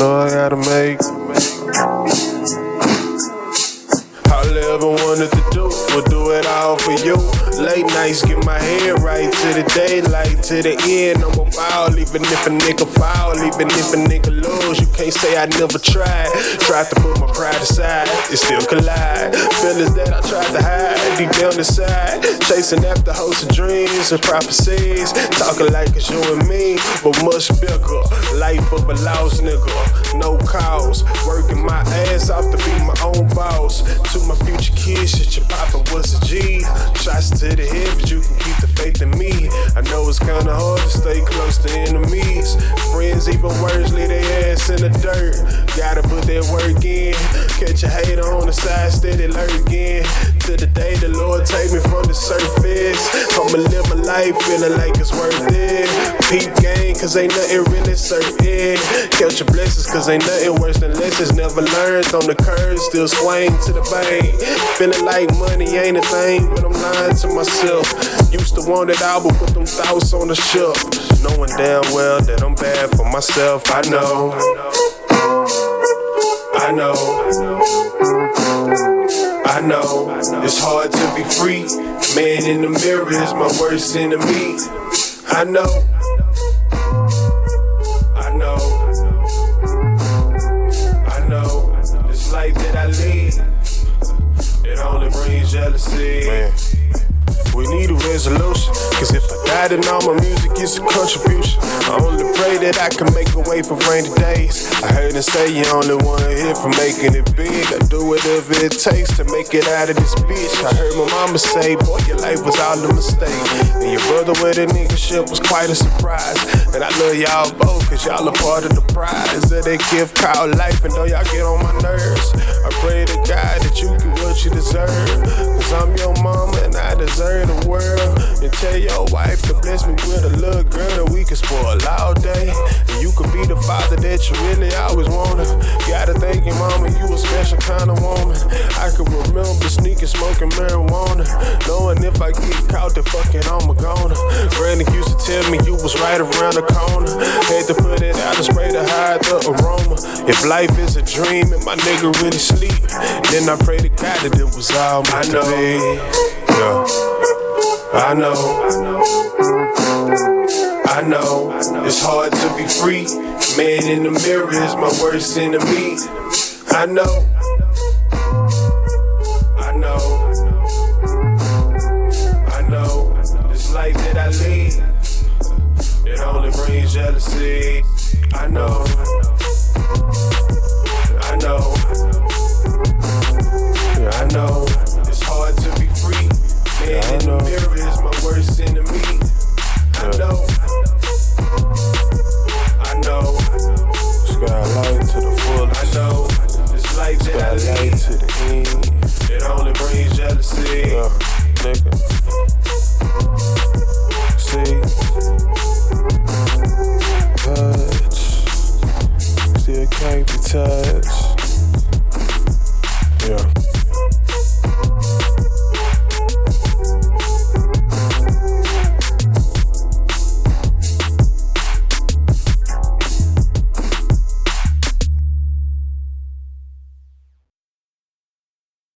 know I gotta make. Late nights get my head right to the daylight, to the end. I'm a foul, even if a nigga foul, even if a nigga lose. You can't say I never tried. Tried to put my pride aside, it still collide. Feelings that I tried to hide deep down inside. Chasing after hopes and dreams and prophecies. Talking like it's you and me, but much bigger. Life of a lost nigga, no cause. Working my ass off to be my own boss. To my future kids, shit, your papa was a G. Shots to the head, but you can keep the faith in me. I know it's kinda hard to stay close to enemies. Friends, even worse, leave their ass in the dirt. Gotta put that work in. Catch a hater on the side, steady lurking. To the day the Lord take me life feeling like it's worth it. Peep game, cause ain't nothing really certain. Catch your blessings, cause ain't nothing worse than lessons never learned. On the curve, still swaying to the bank. Feeling like money ain't a thing, but I'm lying to myself. Used to want it all, but put them thoughts on the shelf. Knowing damn well that I'm bad for myself, I know. I know. I know. I know it's hard to be free. Man in the mirror is my worst enemy. I know. I know. I know. This life that I lead, it only brings jealousy. Man. Need a resolution. Cause if I die, then all my music is a contribution. I only pray that I can make a way for rainy days. I heard them say you only one here for making it big. I do whatever it takes to make it out of this bitch. I heard my mama say, boy, your life was all a mistake. And your brother with a nigga shit was quite a surprise. And I love y'all both, cause y'all a part of the prize that a gift called life. And though y'all get on my nerves, I pray to God that you get what you deserve. Tell your wife to bless me with a little girl that we can spoil all day. And you could be the father that you really always wanted. Gotta thank your mama, you a special kind of woman. I can remember sneaking, smoking marijuana. Knowing if I get caught, then fucking I'm a goner. Granny used to tell me you was right around the corner. Had to put it out and spray to hide the aroma. If life is a dream and my nigga really sleep, then I pray to God that it was all my day. Yeah. I know. I know. It's hard to be free. Man in the mirror is my worst enemy. I know. I know. I know. This life that I lead, it only brings jealousy. I know. I know. to